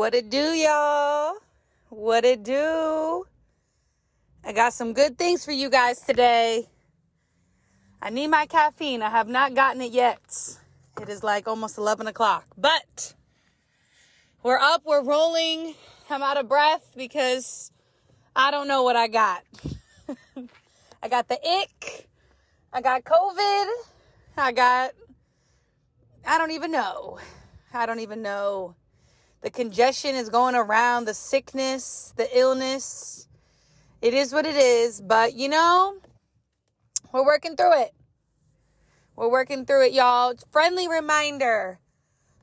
What it do, y'all? What it do? I got some good things for you guys today. I need my caffeine. I have not gotten it yet. It is like almost 11 o'clock, but we're up, we're rolling. I'm out of breath because I don't know what I got. I got the ick. I got COVID. I got, I don't even know. I don't even know. The congestion is going around, the sickness, the illness. It is what it is, but you know, we're working through it. We're working through it, y'all. Friendly reminder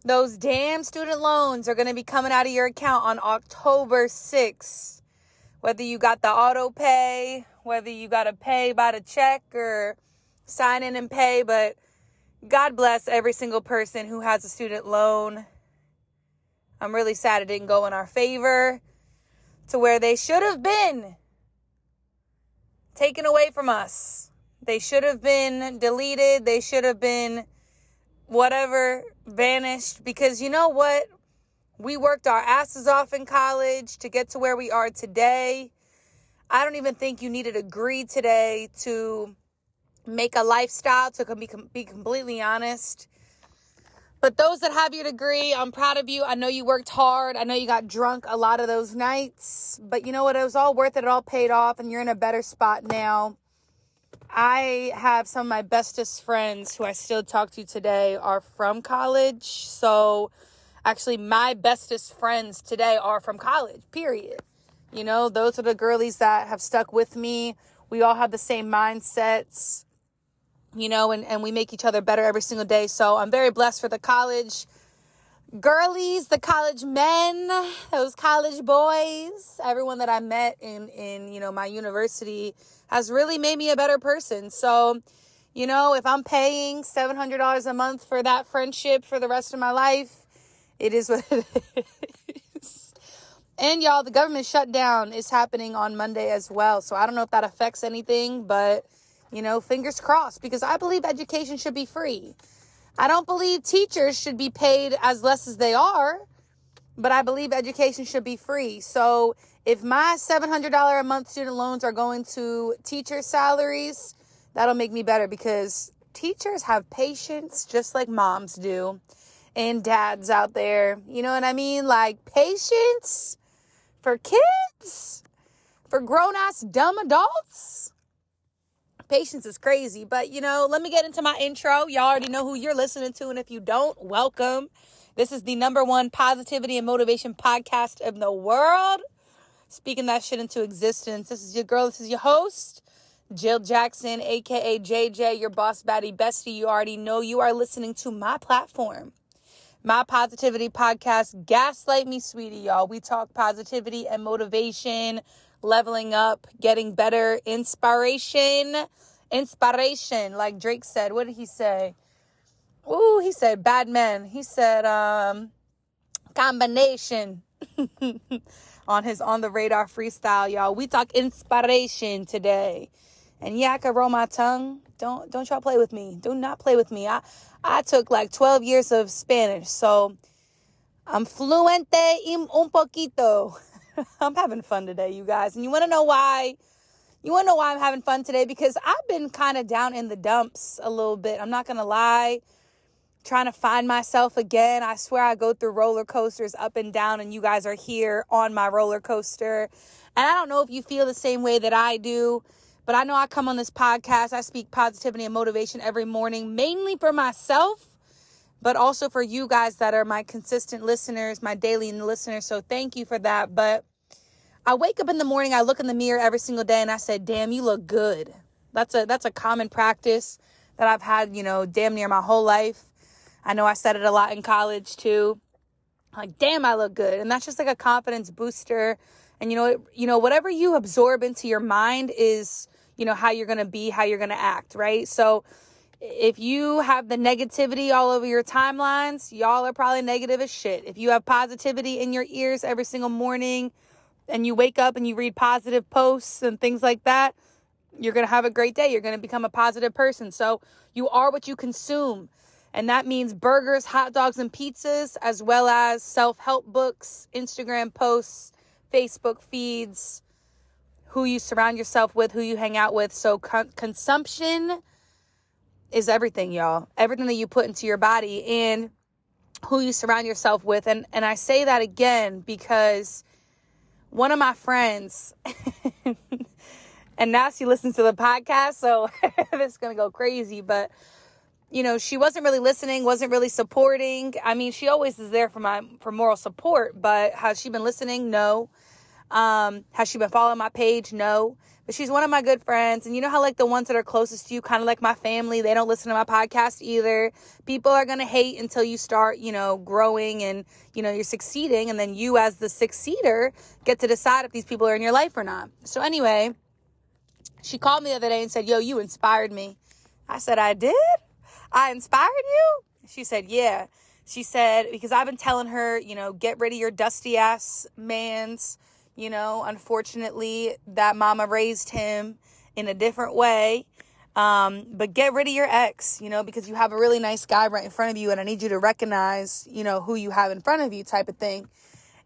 those damn student loans are going to be coming out of your account on October 6th. Whether you got the auto pay, whether you got to pay by the check or sign in and pay, but God bless every single person who has a student loan. I'm really sad it didn't go in our favor to where they should have been taken away from us. They should have been deleted. They should have been whatever vanished because you know what? We worked our asses off in college to get to where we are today. I don't even think you needed a degree today to make a lifestyle, to be, be completely honest. But those that have your degree, I'm proud of you. I know you worked hard. I know you got drunk a lot of those nights. But you know what? It was all worth it. It all paid off, and you're in a better spot now. I have some of my bestest friends who I still talk to today are from college. So, actually, my bestest friends today are from college, period. You know, those are the girlies that have stuck with me. We all have the same mindsets, you know, and, and we make each other better every single day. So I'm very blessed for the college girlies, the college men, those college boys, everyone that I met in, in, you know, my university has really made me a better person. So, you know, if I'm paying $700 a month for that friendship for the rest of my life, it is what it is. And y'all, the government shutdown is happening on Monday as well. So I don't know if that affects anything, but you know, fingers crossed because I believe education should be free. I don't believe teachers should be paid as less as they are, but I believe education should be free. So if my $700 a month student loans are going to teacher salaries, that'll make me better because teachers have patience just like moms do and dads out there. You know what I mean? Like patience for kids, for grown ass dumb adults. Patience is crazy, but you know, let me get into my intro. Y'all already know who you're listening to, and if you don't, welcome. This is the number one positivity and motivation podcast in the world. Speaking that shit into existence. This is your girl, this is your host, Jill Jackson, aka JJ, your boss baddie bestie. You already know you are listening to my platform my positivity podcast, Gaslight Me Sweetie, y'all. We talk positivity and motivation, leveling up, getting better, inspiration, inspiration. Like Drake said, what did he say? Ooh, he said bad men. He said um combination on his on the radar freestyle, y'all. We talk inspiration today. And yeah, I can roll my tongue. Don't don't y'all play with me. Do not play with me. I I took like 12 years of Spanish, so I'm fluente un poquito. I'm having fun today, you guys. And you want to know why? You want to know why I'm having fun today? Because I've been kind of down in the dumps a little bit. I'm not going to lie. Trying to find myself again. I swear I go through roller coasters up and down, and you guys are here on my roller coaster. And I don't know if you feel the same way that I do. But I know I come on this podcast, I speak positivity and motivation every morning, mainly for myself, but also for you guys that are my consistent listeners, my daily listeners. So thank you for that. But I wake up in the morning, I look in the mirror every single day and I said, "Damn, you look good." That's a that's a common practice that I've had, you know, damn near my whole life. I know I said it a lot in college too. Like, "Damn, I look good." And that's just like a confidence booster. And you know, you know, whatever you absorb into your mind is you know, how you're going to be, how you're going to act, right? So if you have the negativity all over your timelines, y'all are probably negative as shit. If you have positivity in your ears every single morning and you wake up and you read positive posts and things like that, you're going to have a great day. You're going to become a positive person. So you are what you consume. And that means burgers, hot dogs, and pizzas, as well as self help books, Instagram posts, Facebook feeds, who you surround yourself with, who you hang out with. So, con- consumption is everything, y'all. Everything that you put into your body and who you surround yourself with. And, and I say that again because one of my friends, and now she listens to the podcast, so this is to go crazy, but you know, she wasn't really listening, wasn't really supporting. I mean, she always is there for my for moral support, but has she been listening? No. Um, has she been following my page? No. But she's one of my good friends. And you know how like the ones that are closest to you, kind of like my family, they don't listen to my podcast either. People are gonna hate until you start, you know, growing and you know you're succeeding, and then you as the succeeder get to decide if these people are in your life or not. So anyway, she called me the other day and said, Yo, you inspired me. I said, I did? I inspired you? She said, Yeah. She said, because I've been telling her, you know, get rid of your dusty ass man's, you know, unfortunately, that mama raised him in a different way. Um, but get rid of your ex, you know, because you have a really nice guy right in front of you and I need you to recognize, you know, who you have in front of you type of thing.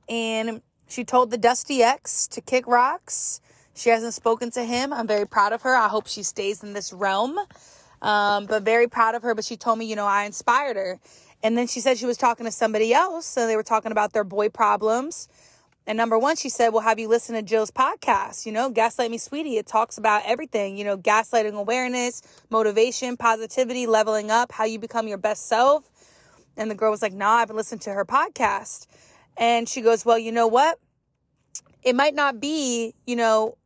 And she told the dusty ex to kick rocks. She hasn't spoken to him. I'm very proud of her. I hope she stays in this realm. Um, but very proud of her. But she told me, you know, I inspired her. And then she said she was talking to somebody else. So they were talking about their boy problems. And number one, she said, Well, have you listened to Jill's podcast? You know, Gaslight Me Sweetie. It talks about everything, you know, gaslighting awareness, motivation, positivity, leveling up, how you become your best self. And the girl was like, Nah, I haven't listened to her podcast. And she goes, Well, you know what? It might not be, you know,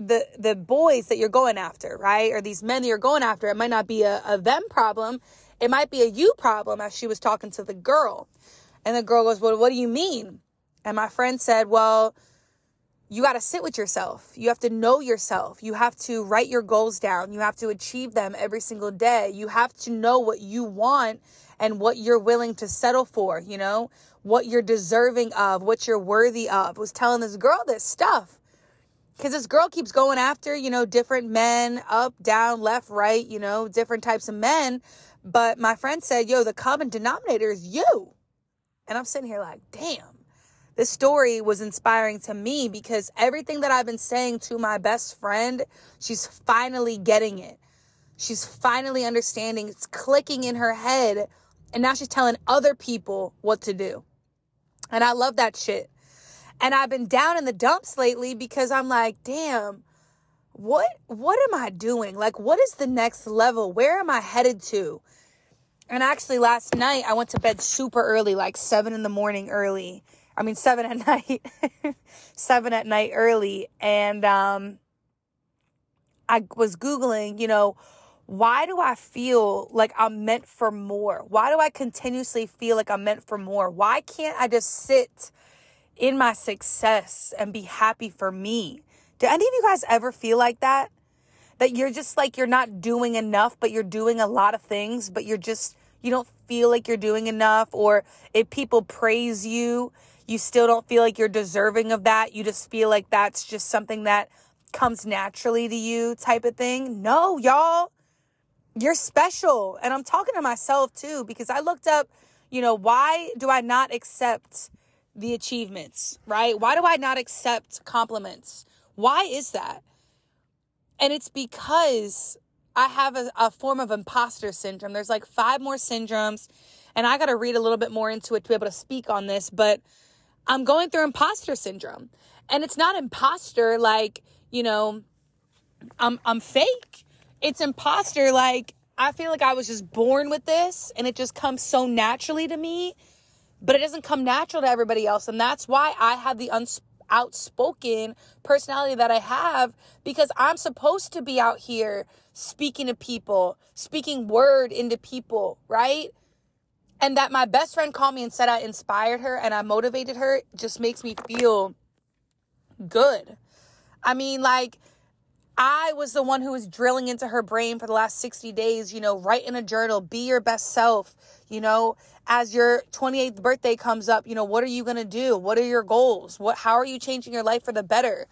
the the boys that you're going after, right? Or these men that you're going after. It might not be a, a them problem. It might be a you problem as she was talking to the girl. And the girl goes, Well, what do you mean? And my friend said, Well, you got to sit with yourself. You have to know yourself. You have to write your goals down. You have to achieve them every single day. You have to know what you want and what you're willing to settle for, you know, what you're deserving of, what you're worthy of. I was telling this girl this stuff because this girl keeps going after, you know, different men, up, down, left, right, you know, different types of men. But my friend said, yo, the common denominator is you. And I'm sitting here like, damn, this story was inspiring to me because everything that I've been saying to my best friend, she's finally getting it. She's finally understanding. It's clicking in her head. And now she's telling other people what to do. And I love that shit. And I've been down in the dumps lately because I'm like, damn, what what am I doing? Like what is the next level? Where am I headed to? And actually last night I went to bed super early, like 7 in the morning early. I mean 7 at night. 7 at night early and um I was googling, you know, why do I feel like I'm meant for more? Why do I continuously feel like I'm meant for more? Why can't I just sit in my success and be happy for me. Do any of you guys ever feel like that? That you're just like you're not doing enough, but you're doing a lot of things, but you're just, you don't feel like you're doing enough. Or if people praise you, you still don't feel like you're deserving of that. You just feel like that's just something that comes naturally to you, type of thing. No, y'all, you're special. And I'm talking to myself too, because I looked up, you know, why do I not accept the achievements, right? Why do I not accept compliments? Why is that? And it's because I have a, a form of imposter syndrome. There's like five more syndromes, and I got to read a little bit more into it to be able to speak on this, but I'm going through imposter syndrome. And it's not imposter like, you know, I'm I'm fake. It's imposter like I feel like I was just born with this and it just comes so naturally to me but it doesn't come natural to everybody else. And that's why I have the uns- outspoken personality that I have because I'm supposed to be out here speaking to people, speaking word into people, right? And that my best friend called me and said I inspired her and I motivated her just makes me feel good. I mean, like, I was the one who was drilling into her brain for the last 60 days, you know, write in a journal, be your best self, you know, as your 28th birthday comes up, you know, what are you going to do? What are your goals? What how are you changing your life for the better?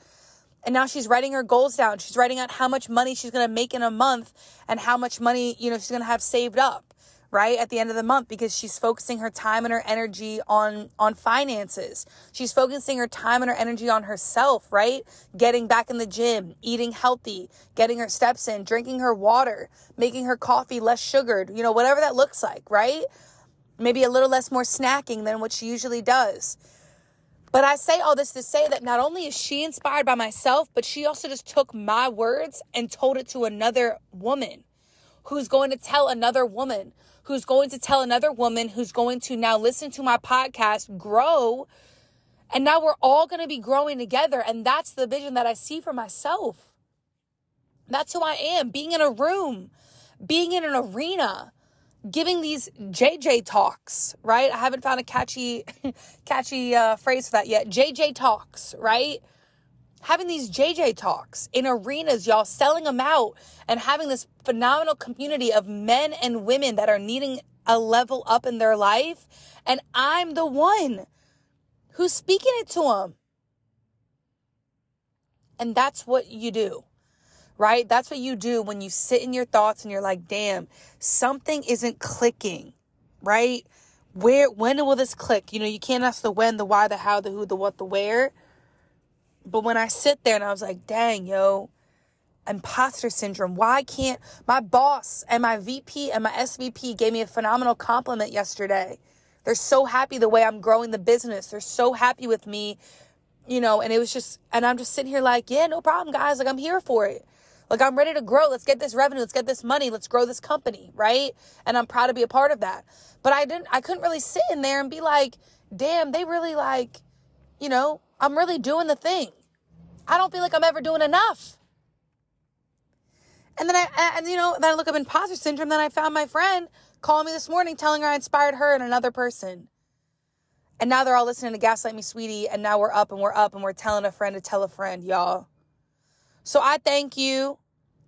And now she's writing her goals down. She's writing out how much money she's going to make in a month and how much money, you know, she's going to have saved up, right at the end of the month because she's focusing her time and her energy on on finances. She's focusing her time and her energy on herself right? Getting back in the gym eating healthy getting her steps in drinking her water making her coffee less sugared you know whatever that looks like right? Maybe a little less more snacking than what she usually does. But I say all this to say that not only is she inspired by myself, but she also just took my words and told it to another woman who's going to tell another woman who's going to tell another woman who's going to now listen to my podcast, grow. And now we're all going to be growing together. And that's the vision that I see for myself. That's who I am being in a room, being in an arena, giving these JJ talks, right? I haven't found a catchy, catchy uh, phrase for that yet. JJ talks, right? Having these JJ talks in arenas, y'all, selling them out and having this phenomenal community of men and women that are needing a level up in their life. And I'm the one who's speaking it to them. And that's what you do, right? That's what you do when you sit in your thoughts and you're like, damn, something isn't clicking, right? Where, when will this click? You know, you can't ask the when, the why, the how, the who, the what, the where but when I sit there and I was like, dang, yo, imposter syndrome. Why can't my boss and my VP and my SVP gave me a phenomenal compliment yesterday? They're so happy the way I'm growing the business. They're so happy with me, you know, and it was just, and I'm just sitting here like, yeah, no problem, guys. Like, I'm here for it. Like, I'm ready to grow. Let's get this revenue. Let's get this money. Let's grow this company, right? And I'm proud to be a part of that. But I didn't, I couldn't really sit in there and be like, damn, they really like, you know, I'm really doing the thing. I don't feel like I'm ever doing enough. And then I, and you know, then I look up imposter syndrome. Then I found my friend calling me this morning telling her I inspired her and another person. And now they're all listening to Gaslight Me Sweetie. And now we're up and we're up and we're telling a friend to tell a friend, y'all. So I thank you,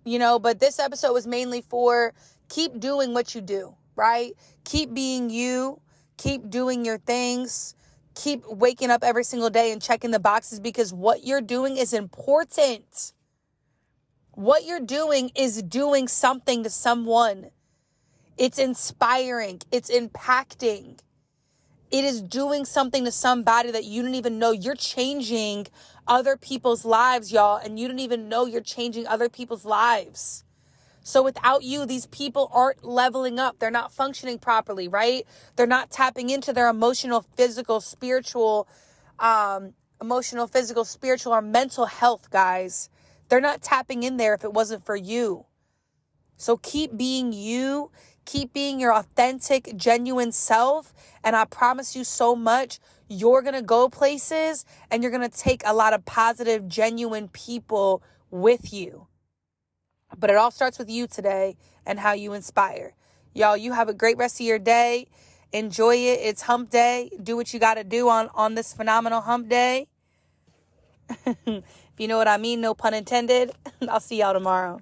you know, but this episode was mainly for keep doing what you do, right? Keep being you, keep doing your things keep waking up every single day and checking the boxes because what you're doing is important. What you're doing is doing something to someone. It's inspiring, it's impacting. It is doing something to somebody that you didn't even know. You're changing other people's lives, y'all, and you don't even know you're changing other people's lives. So without you, these people aren't leveling up. They're not functioning properly, right? They're not tapping into their emotional, physical, spiritual, um, emotional, physical, spiritual, or mental health, guys. They're not tapping in there if it wasn't for you. So keep being you, keep being your authentic, genuine self. And I promise you so much, you're going to go places and you're going to take a lot of positive, genuine people with you. But it all starts with you today and how you inspire. Y'all, you have a great rest of your day. Enjoy it. It's hump day. Do what you got to do on, on this phenomenal hump day. if you know what I mean, no pun intended. I'll see y'all tomorrow.